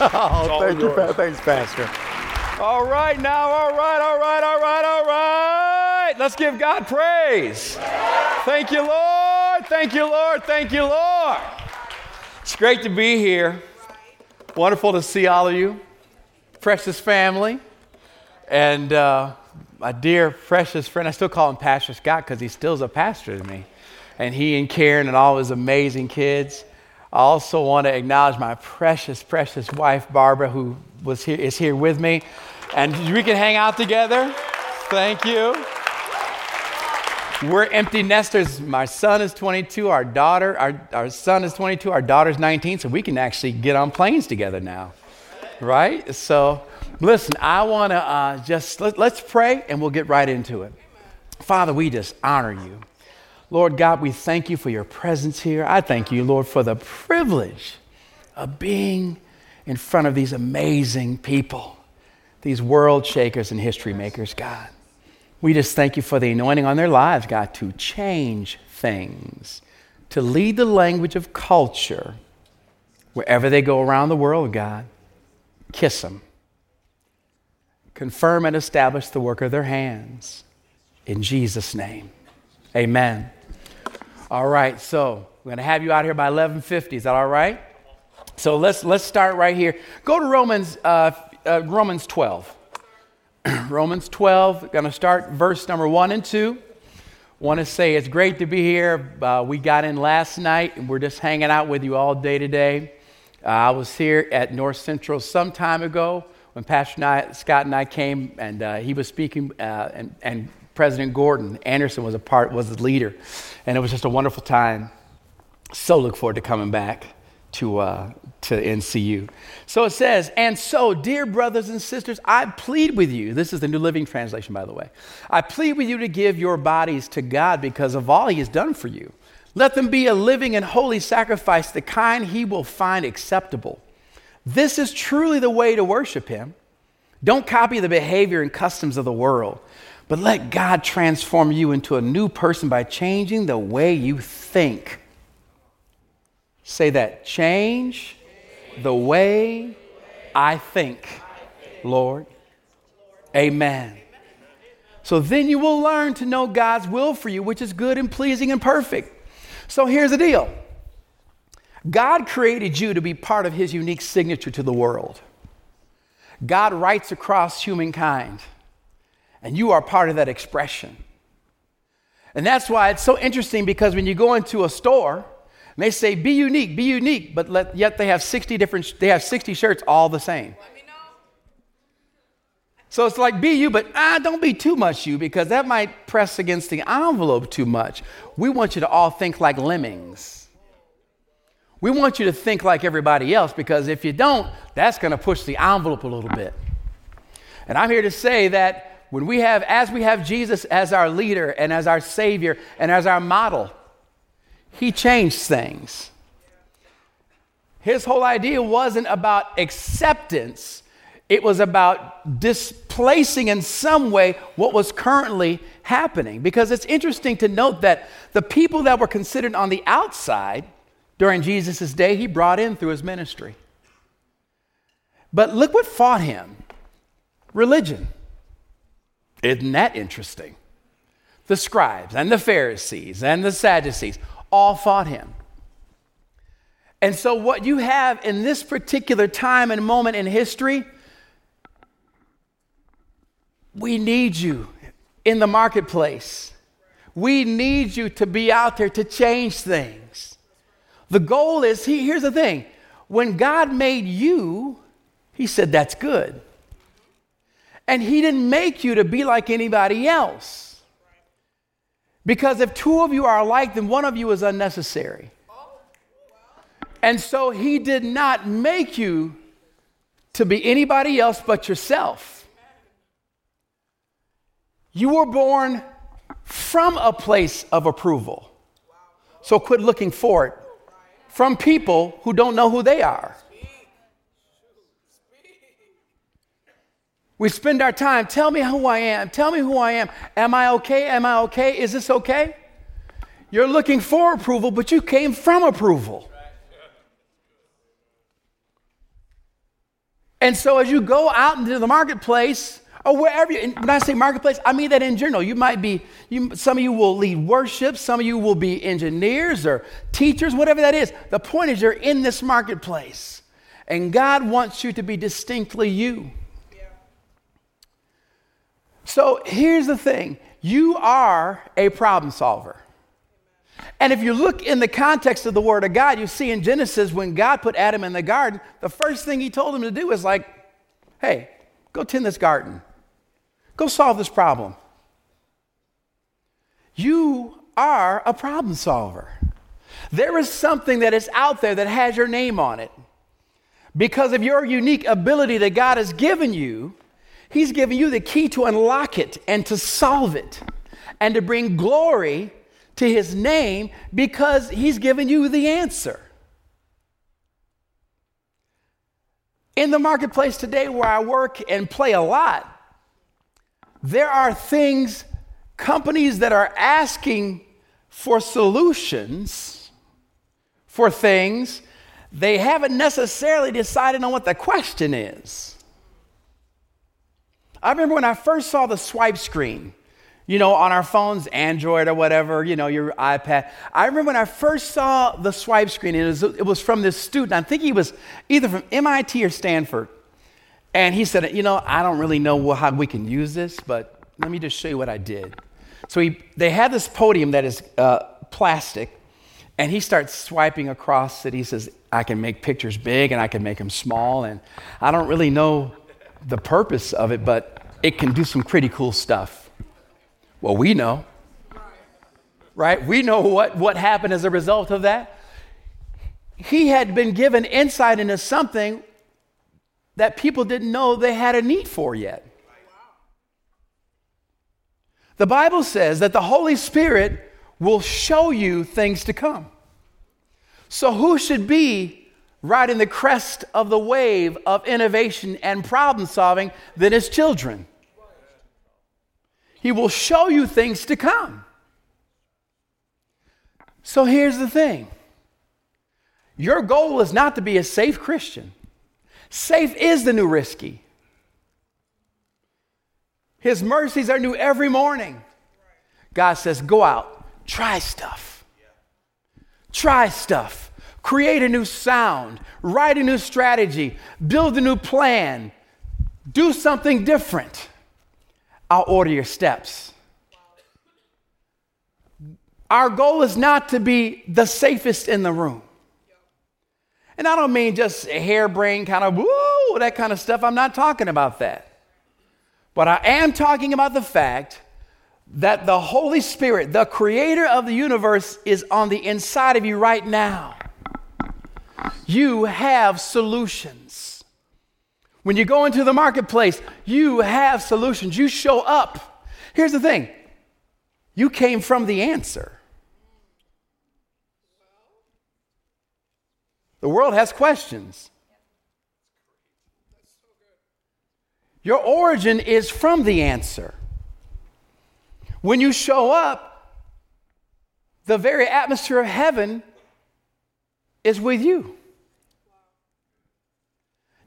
oh, thank you, pa- thanks, Pastor. All right, now, all right, all right, all right, all right. Let's give God praise. Thank you, Lord. Thank you, Lord. Thank you, Lord. It's great to be here. Wonderful to see all of you, precious family, and uh, my dear precious friend. I still call him Pastor Scott because he still's a pastor to me, and he and Karen and all his amazing kids. I also want to acknowledge my precious, precious wife, Barbara, who was here, is here with me. And we can hang out together. Thank you. We're empty nesters. My son is 22, our daughter, our, our son is 22, our daughter's 19, so we can actually get on planes together now. Right? So, listen, I want to uh, just, let, let's pray and we'll get right into it. Father, we just honor you. Lord God, we thank you for your presence here. I thank you, Lord, for the privilege of being in front of these amazing people, these world shakers and history makers, God. We just thank you for the anointing on their lives, God, to change things, to lead the language of culture wherever they go around the world, God. Kiss them. Confirm and establish the work of their hands. In Jesus' name. Amen. All right, so we're going to have you out here by 11:50. Is that all right? So let's let's start right here. Go to Romans uh, uh, Romans 12. Romans 12. Going to start verse number one and two. Want to say it's great to be here. Uh, we got in last night, and we're just hanging out with you all day today. Uh, I was here at North Central some time ago when Pastor Scott and I came, and uh, he was speaking, uh, and, and President Gordon Anderson was a part, was the leader, and it was just a wonderful time. So look forward to coming back to uh, to NCU. So it says, and so, dear brothers and sisters, I plead with you. This is the New Living Translation, by the way. I plead with you to give your bodies to God because of all He has done for you. Let them be a living and holy sacrifice, the kind He will find acceptable. This is truly the way to worship Him. Don't copy the behavior and customs of the world but let God transform you into a new person by changing the way you think. Say that change the way I think, Lord. Amen. So then you will learn to know God's will for you, which is good and pleasing and perfect. So here's the deal God created you to be part of His unique signature to the world. God writes across humankind. And you are part of that expression. And that's why it's so interesting because when you go into a store, they say, be unique, be unique, but let, yet they have 60 different, they have 60 shirts all the same. So it's like be you, but ah, don't be too much you because that might press against the envelope too much. We want you to all think like lemmings. We want you to think like everybody else because if you don't, that's going to push the envelope a little bit. And I'm here to say that when we have, as we have Jesus as our leader and as our Savior and as our model, He changed things. His whole idea wasn't about acceptance, it was about displacing in some way what was currently happening. Because it's interesting to note that the people that were considered on the outside during Jesus' day, He brought in through His ministry. But look what fought Him religion. Isn't that interesting? The scribes and the Pharisees and the Sadducees all fought him. And so, what you have in this particular time and moment in history, we need you in the marketplace. We need you to be out there to change things. The goal is he, here's the thing when God made you, He said, That's good. And He didn't make you to be like anybody else. Because if two of you are alike, then one of you is unnecessary. And so He did not make you to be anybody else but yourself. You were born from a place of approval. So quit looking for it from people who don't know who they are. We spend our time, tell me who I am, tell me who I am. Am I okay? Am I okay? Is this okay? You're looking for approval, but you came from approval. And so as you go out into the marketplace, or wherever you, when I say marketplace, I mean that in general. You might be, you, some of you will lead worship, some of you will be engineers or teachers, whatever that is. The point is, you're in this marketplace, and God wants you to be distinctly you. So here's the thing you are a problem solver. And if you look in the context of the Word of God, you see in Genesis when God put Adam in the garden, the first thing he told him to do was like, hey, go tend this garden, go solve this problem. You are a problem solver. There is something that is out there that has your name on it. Because of your unique ability that God has given you, He's given you the key to unlock it and to solve it and to bring glory to his name because he's given you the answer. In the marketplace today, where I work and play a lot, there are things, companies that are asking for solutions for things they haven't necessarily decided on what the question is. I remember when I first saw the swipe screen you know, on our phones, Android or whatever, you know, your iPad. I remember when I first saw the swipe screen, it was, it was from this student. I think he was either from MIT or Stanford. And he said, You know, I don't really know how we can use this, but let me just show you what I did. So he, they had this podium that is uh, plastic, and he starts swiping across it. He says, I can make pictures big and I can make them small. And I don't really know the purpose of it, but it can do some pretty cool stuff. Well, we know. Right? We know what, what happened as a result of that. He had been given insight into something that people didn't know they had a need for yet. The Bible says that the Holy Spirit will show you things to come. So, who should be riding the crest of the wave of innovation and problem solving than his children? He will show you things to come. So here's the thing your goal is not to be a safe Christian. Safe is the new risky. His mercies are new every morning. God says, go out, try stuff. Try stuff. Create a new sound, write a new strategy, build a new plan, do something different. I'll order your steps. Our goal is not to be the safest in the room. And I don't mean just harebrained kind of woo, that kind of stuff. I'm not talking about that. But I am talking about the fact that the Holy Spirit, the creator of the universe, is on the inside of you right now. You have solutions. When you go into the marketplace, you have solutions. You show up. Here's the thing you came from the answer. The world has questions. Your origin is from the answer. When you show up, the very atmosphere of heaven is with you.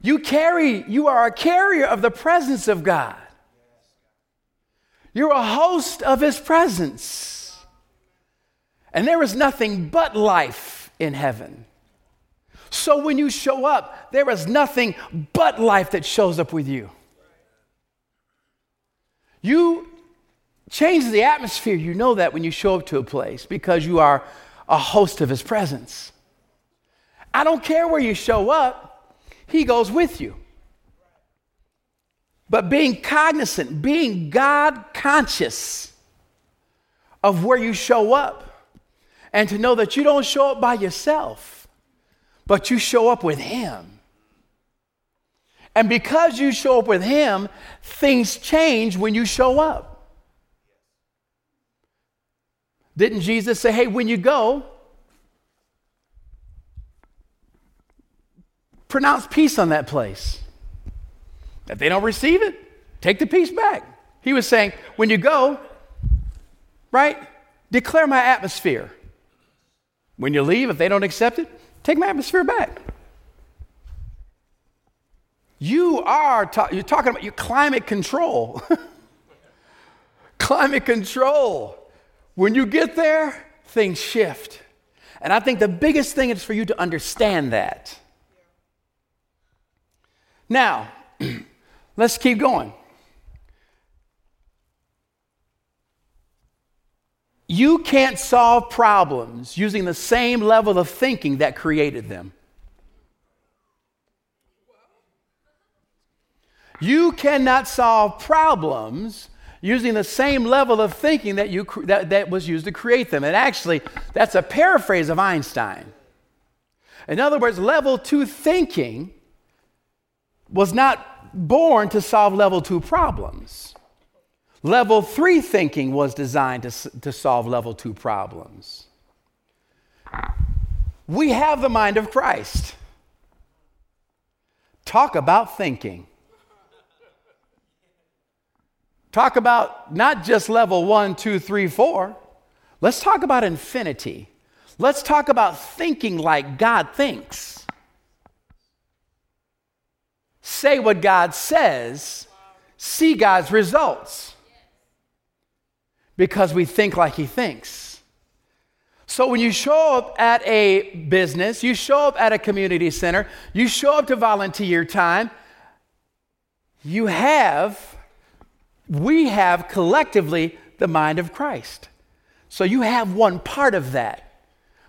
You carry, you are a carrier of the presence of God. You're a host of His presence. And there is nothing but life in heaven. So when you show up, there is nothing but life that shows up with you. You change the atmosphere. You know that when you show up to a place because you are a host of His presence. I don't care where you show up. He goes with you. But being cognizant, being God conscious of where you show up, and to know that you don't show up by yourself, but you show up with Him. And because you show up with Him, things change when you show up. Didn't Jesus say, hey, when you go, pronounce peace on that place. If they don't receive it, take the peace back. He was saying, when you go, right, declare my atmosphere. When you leave, if they don't accept it, take my atmosphere back. You are ta- you're talking about your climate control. climate control. When you get there, things shift. And I think the biggest thing is for you to understand that. Now, let's keep going. You can't solve problems using the same level of thinking that created them. You cannot solve problems using the same level of thinking that, you, that, that was used to create them. And actually, that's a paraphrase of Einstein. In other words, level two thinking was not born to solve level two problems. Level three thinking was designed to, to solve level two problems. We have the mind of Christ. Talk about thinking. Talk about not just level one, two, three, four. Let's talk about infinity. Let's talk about thinking like God thinks. Say what God says, see God's results because we think like he thinks. So when you show up at a business, you show up at a community center, you show up to volunteer time, you have, we have collectively the mind of Christ. So you have one part of that.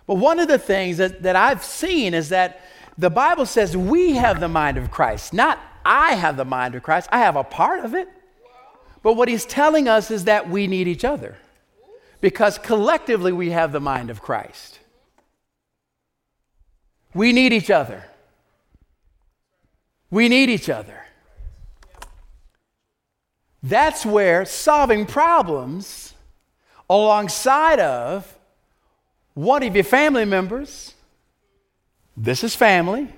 But one of the things that, that I've seen is that the Bible says we have the mind of Christ, not I have the mind of Christ. I have a part of it. But what he's telling us is that we need each other because collectively we have the mind of Christ. We need each other. We need each other. That's where solving problems alongside of one of your family members, this is family,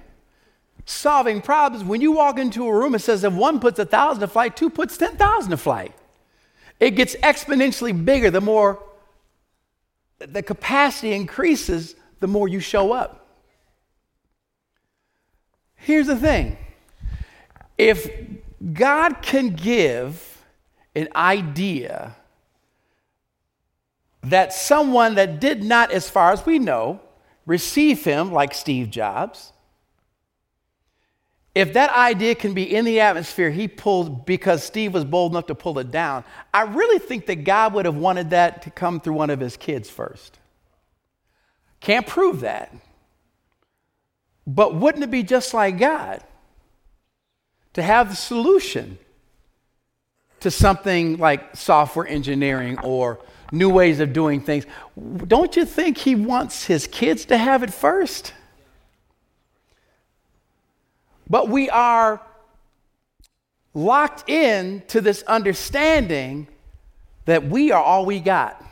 solving problems. When you walk into a room, it says if one puts a thousand to flight, two puts 10,000 to flight. It gets exponentially bigger the more the capacity increases, the more you show up. Here's the thing if God can give an idea that someone that did not, as far as we know, receive him, like Steve Jobs, if that idea can be in the atmosphere he pulled because Steve was bold enough to pull it down, I really think that God would have wanted that to come through one of his kids first. Can't prove that. But wouldn't it be just like God to have the solution to something like software engineering or new ways of doing things? Don't you think he wants his kids to have it first? But we are locked in to this understanding that we are all we got.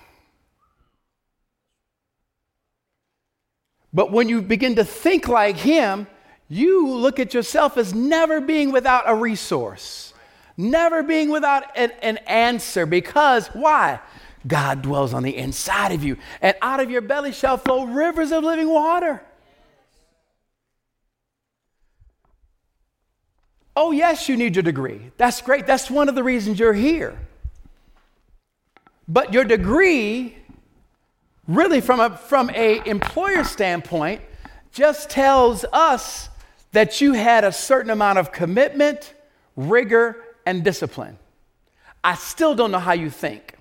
But when you begin to think like Him, you look at yourself as never being without a resource, never being without an, an, answer. Because why? God dwells on the inside of you, and out of your belly shall flow rivers of living water. Oh, yes, you need your degree. That's great. That's one of the reasons you're here. But your degree, really, from a from a employer standpoint, just tells us that you had a certain amount of commitment, rigor, and discipline. I still don't know how you think.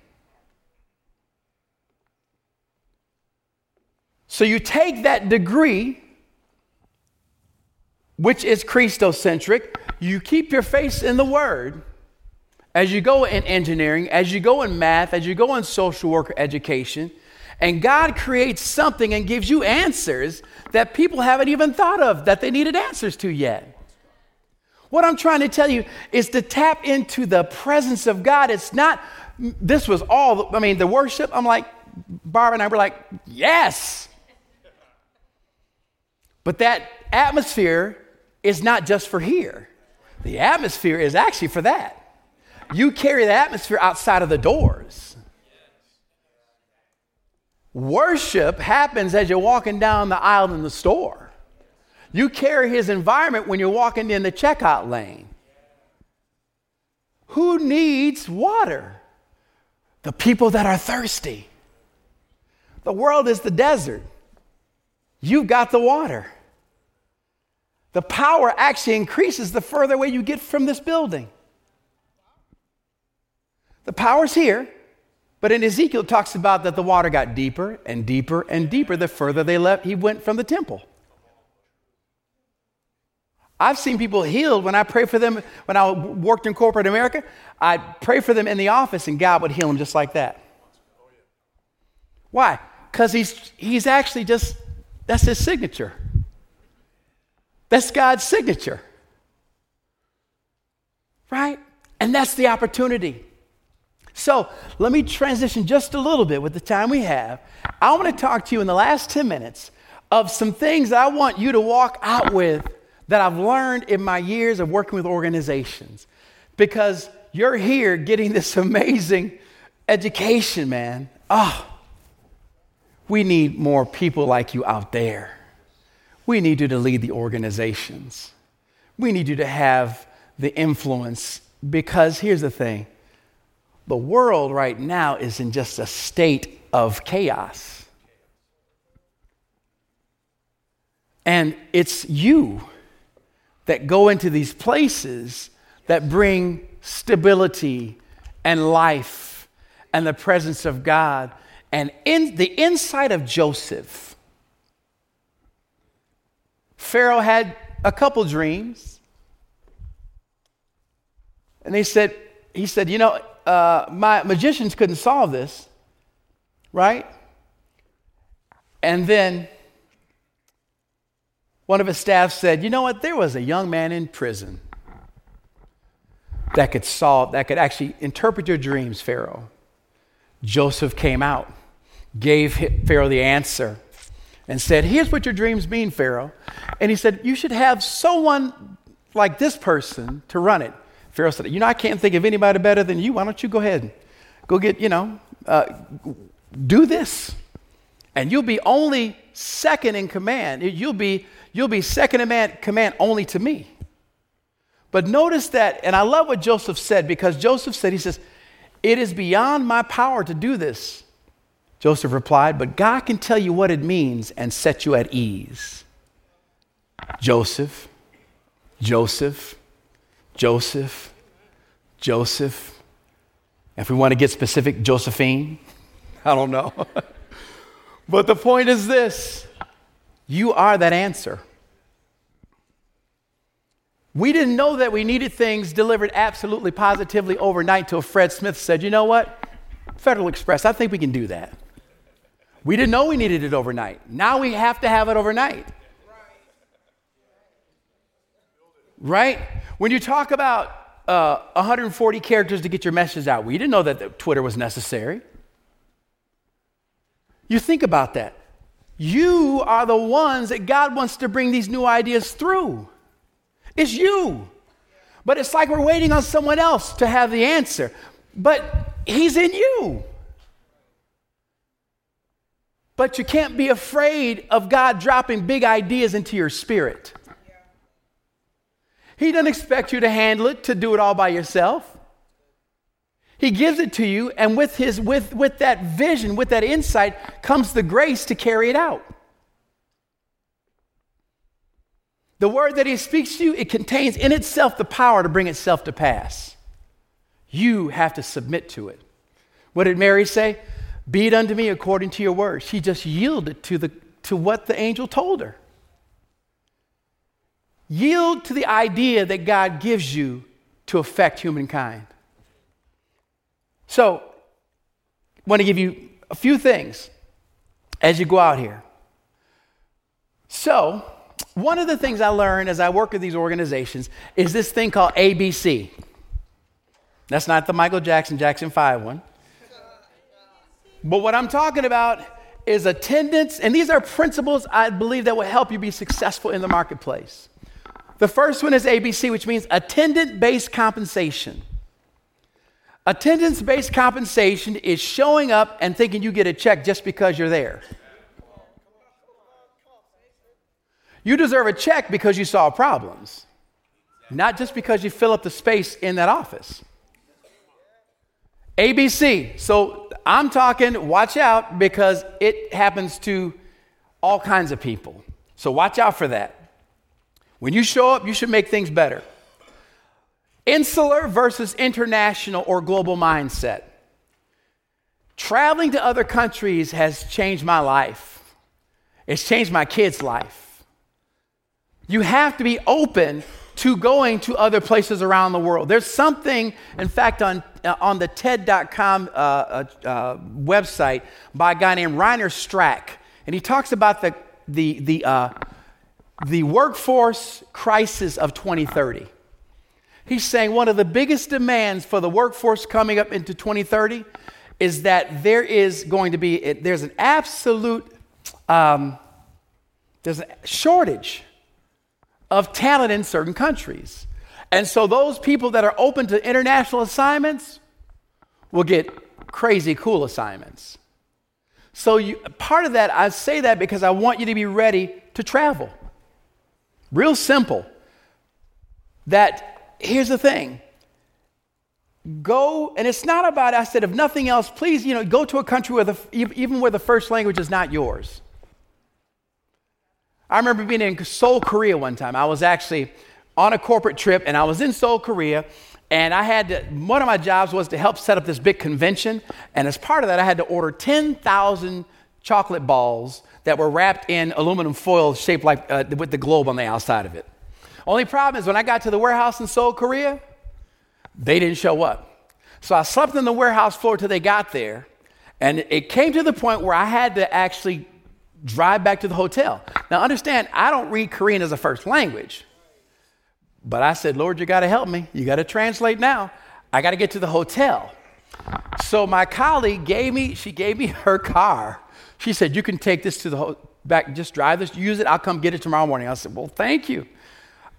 So you take that degree, which is Christocentric, you keep your face in the Word as you go in engineering, as you go in math, as you go in social work education, and God creates something and gives you answers that people haven't even thought of that they needed answers to yet. What I'm trying to tell you is to tap into the presence of God. It's not, this was all, I mean, the worship, I'm like, Barb and I were like, yes. But that atmosphere is not just for here. The atmosphere is actually for that. You carry the atmosphere outside of the doors. Worship happens as you're walking down the aisle in the store. You carry his environment when you're walking in the checkout lane. Who needs water? The people that are thirsty. The world is the desert. You've got the water. The power actually increases the further away you get from this building. The power's here, but in Ezekiel it talks about that the water got deeper and deeper and deeper the further they left he went from the temple. I've seen people healed when I pray for them when I worked in corporate America. I'd pray for them in the office and God would heal them just like that. Why? Because he's, he's actually just, that's his signature. That's God's signature. Right? And that's the opportunity. So let me transition just a little bit with the time we have. I want to talk to you in the last 10 minutes of some things I want you to walk out with that I've learned in my years of working with organizations. Because you're here getting this amazing education, man. Oh, we need more people like you out there. We need you to lead the organizations. We need you to have the influence because here's the thing the world right now is in just a state of chaos. And it's you that go into these places that bring stability and life and the presence of God. And in the inside of Joseph, Pharaoh had a couple dreams. And they said, he said, you know, uh, my magicians couldn't solve this, right? And then one of his staff said, You know what? There was a young man in prison that could solve, that could actually interpret your dreams, Pharaoh. Joseph came out, gave Pharaoh the answer, and said, Here's what your dreams mean, Pharaoh. And he said, You should have someone like this person to run it. Pharaoh said, You know, I can't think of anybody better than you. Why don't you go ahead? Go get, you know, uh, do this. And you'll be only second in command. You'll be You'll be second in command only to me. But notice that, and I love what Joseph said because Joseph said, He says, It is beyond my power to do this. Joseph replied, But God can tell you what it means and set you at ease. Joseph, Joseph, Joseph, Joseph. If we want to get specific, Josephine. I don't know. but the point is this you are that answer. We didn't know that we needed things delivered absolutely positively overnight until Fred Smith said, you know what? Federal Express, I think we can do that. We didn't know we needed it overnight. Now we have to have it overnight. Right? When you talk about uh, 140 characters to get your message out, we didn't know that Twitter was necessary. You think about that. You are the ones that God wants to bring these new ideas through. It's you. But it's like we're waiting on someone else to have the answer. But He's in you. But you can't be afraid of God dropping big ideas into your spirit. He doesn't expect you to handle it, to do it all by yourself. He gives it to you, and with, his, with, with that vision, with that insight, comes the grace to carry it out. The word that he speaks to you, it contains in itself the power to bring itself to pass. You have to submit to it. What did Mary say? Be it unto me according to your word. She just yielded to, the, to what the angel told her. Yield to the idea that God gives you to affect humankind. So, I want to give you a few things as you go out here. So, one of the things I learned as I work with these organizations is this thing called ABC. That's not the Michael Jackson Jackson 5 one. But what I'm talking about is attendance, and these are principles I believe that will help you be successful in the marketplace. The first one is ABC, which means attendant based compensation. Attendance based compensation is showing up and thinking you get a check just because you're there. You deserve a check because you solve problems, not just because you fill up the space in that office. ABC. So I'm talking, watch out because it happens to all kinds of people. So watch out for that. When you show up, you should make things better. Insular versus international or global mindset. Traveling to other countries has changed my life. It's changed my kids' life. You have to be open to going to other places around the world. There's something, in fact, on, on the TED.com uh, uh, uh, website by a guy named Reiner Strack, and he talks about the, the, the, uh, the workforce crisis of 2030. He's saying one of the biggest demands for the workforce coming up into 2030 is that there is going to be, there's an absolute, um, there's a shortage of talent in certain countries. And so those people that are open to international assignments will get crazy cool assignments. So you, part of that, I say that because I want you to be ready to travel. Real simple. That here's the thing. Go, and it's not about, I said, if nothing else, please, you know, go to a country where the, even where the first language is not yours. I remember being in Seoul, Korea one time. I was actually on a corporate trip and I was in Seoul, Korea. And I had to, one of my jobs was to help set up this big convention. And as part of that, I had to order 10,000 chocolate balls that were wrapped in aluminum foil shaped like uh, with the globe on the outside of it. Only problem is when I got to the warehouse in Seoul, Korea, they didn't show up. So I slept on the warehouse floor till they got there. And it came to the point where I had to actually drive back to the hotel. Now, understand, I don't read Korean as a first language. But I said, Lord, you got to help me. You got to translate now. I got to get to the hotel. So my colleague gave me, she gave me her car. She said, you can take this to the ho- back, just drive this, use it. I'll come get it tomorrow morning. I said, well, thank you.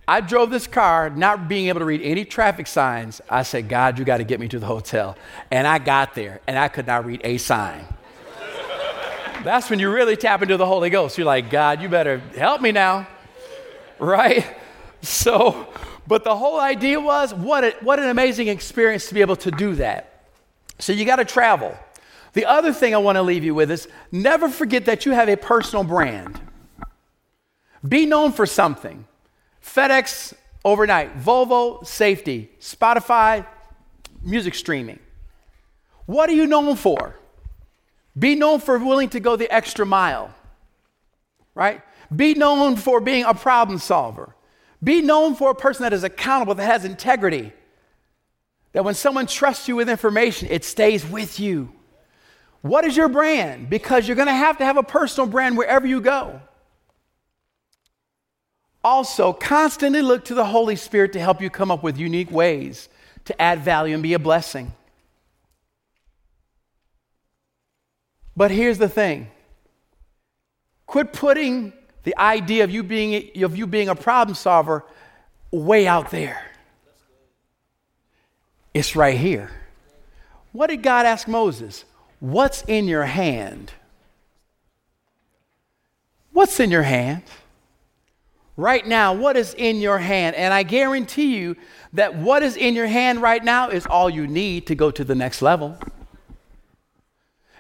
I drove this car not being able to read any traffic signs. I said, God, you got to get me to the hotel. And I got there and I could not read a sign. That's when you really tap into the Holy Ghost. You're like, God, you better help me now. Right? So, but the whole idea was what, a, what an amazing experience to be able to do that. So you got to travel. The other thing I want to leave you with is never forget that you have a personal brand. Be known for something. FedEx overnight, Volvo safety, Spotify music streaming. What are you known for? Be known for willing to go the extra mile, right? Be known for being a problem solver. Be known for a person that is accountable, that has integrity. That when someone trusts you with information, it stays with you. What is your brand? Because you're going to have to have a personal brand wherever you go. Also, constantly look to the Holy Spirit to help you come up with unique ways to add value and be a blessing. But here's the thing quit putting the idea of you being, of you being a problem solver way out there. It's right here. What did God ask Moses? What's in your hand? What's in your hand? Right now, what is in your hand? And I guarantee you that what is in your hand right now is all you need to go to the next level.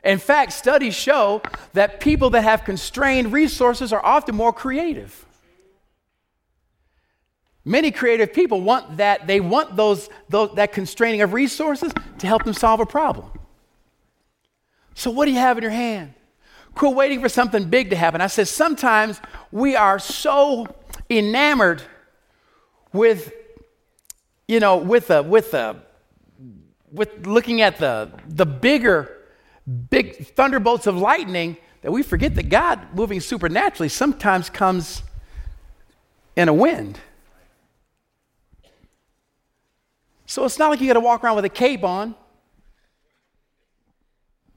In fact, studies show that people that have constrained resources are often more creative. Many creative people want that, they want those, those, that constraining of resources to help them solve a problem. So, what do you have in your hand? Quit waiting for something big to happen. I said, sometimes we are so enamored with, you know, with a, with a, with looking at the, the bigger big thunderbolts of lightning that we forget that God moving supernaturally sometimes comes in a wind. So it's not like you got to walk around with a cape on.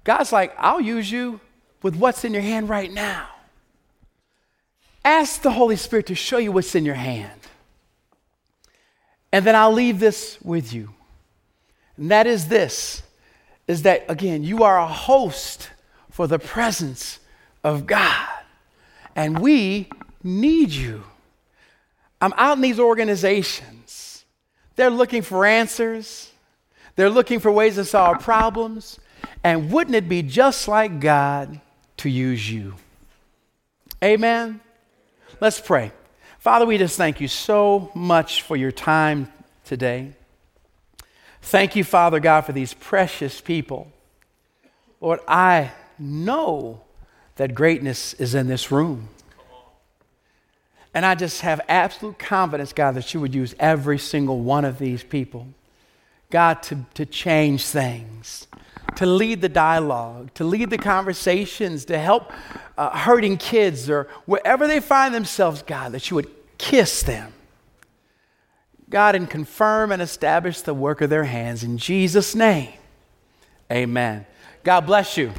God's like, I'll use you with what's in your hand right now. Ask the Holy Spirit to show you what's in your hand. And then I'll leave this with you. And that is this is that, again, you are a host for the presence of God. And we need you. I'm out in these organizations. They're looking for answers, they're looking for ways to solve problems. And wouldn't it be just like God to use you? Amen. Let's pray. Father, we just thank you so much for your time today. Thank you, Father God, for these precious people. Lord, I know that greatness is in this room. And I just have absolute confidence, God, that you would use every single one of these people, God, to, to change things, to lead the dialogue, to lead the conversations, to help uh, hurting kids or wherever they find themselves, God, that you would kiss them. God, and confirm and establish the work of their hands. In Jesus' name, amen. God bless you.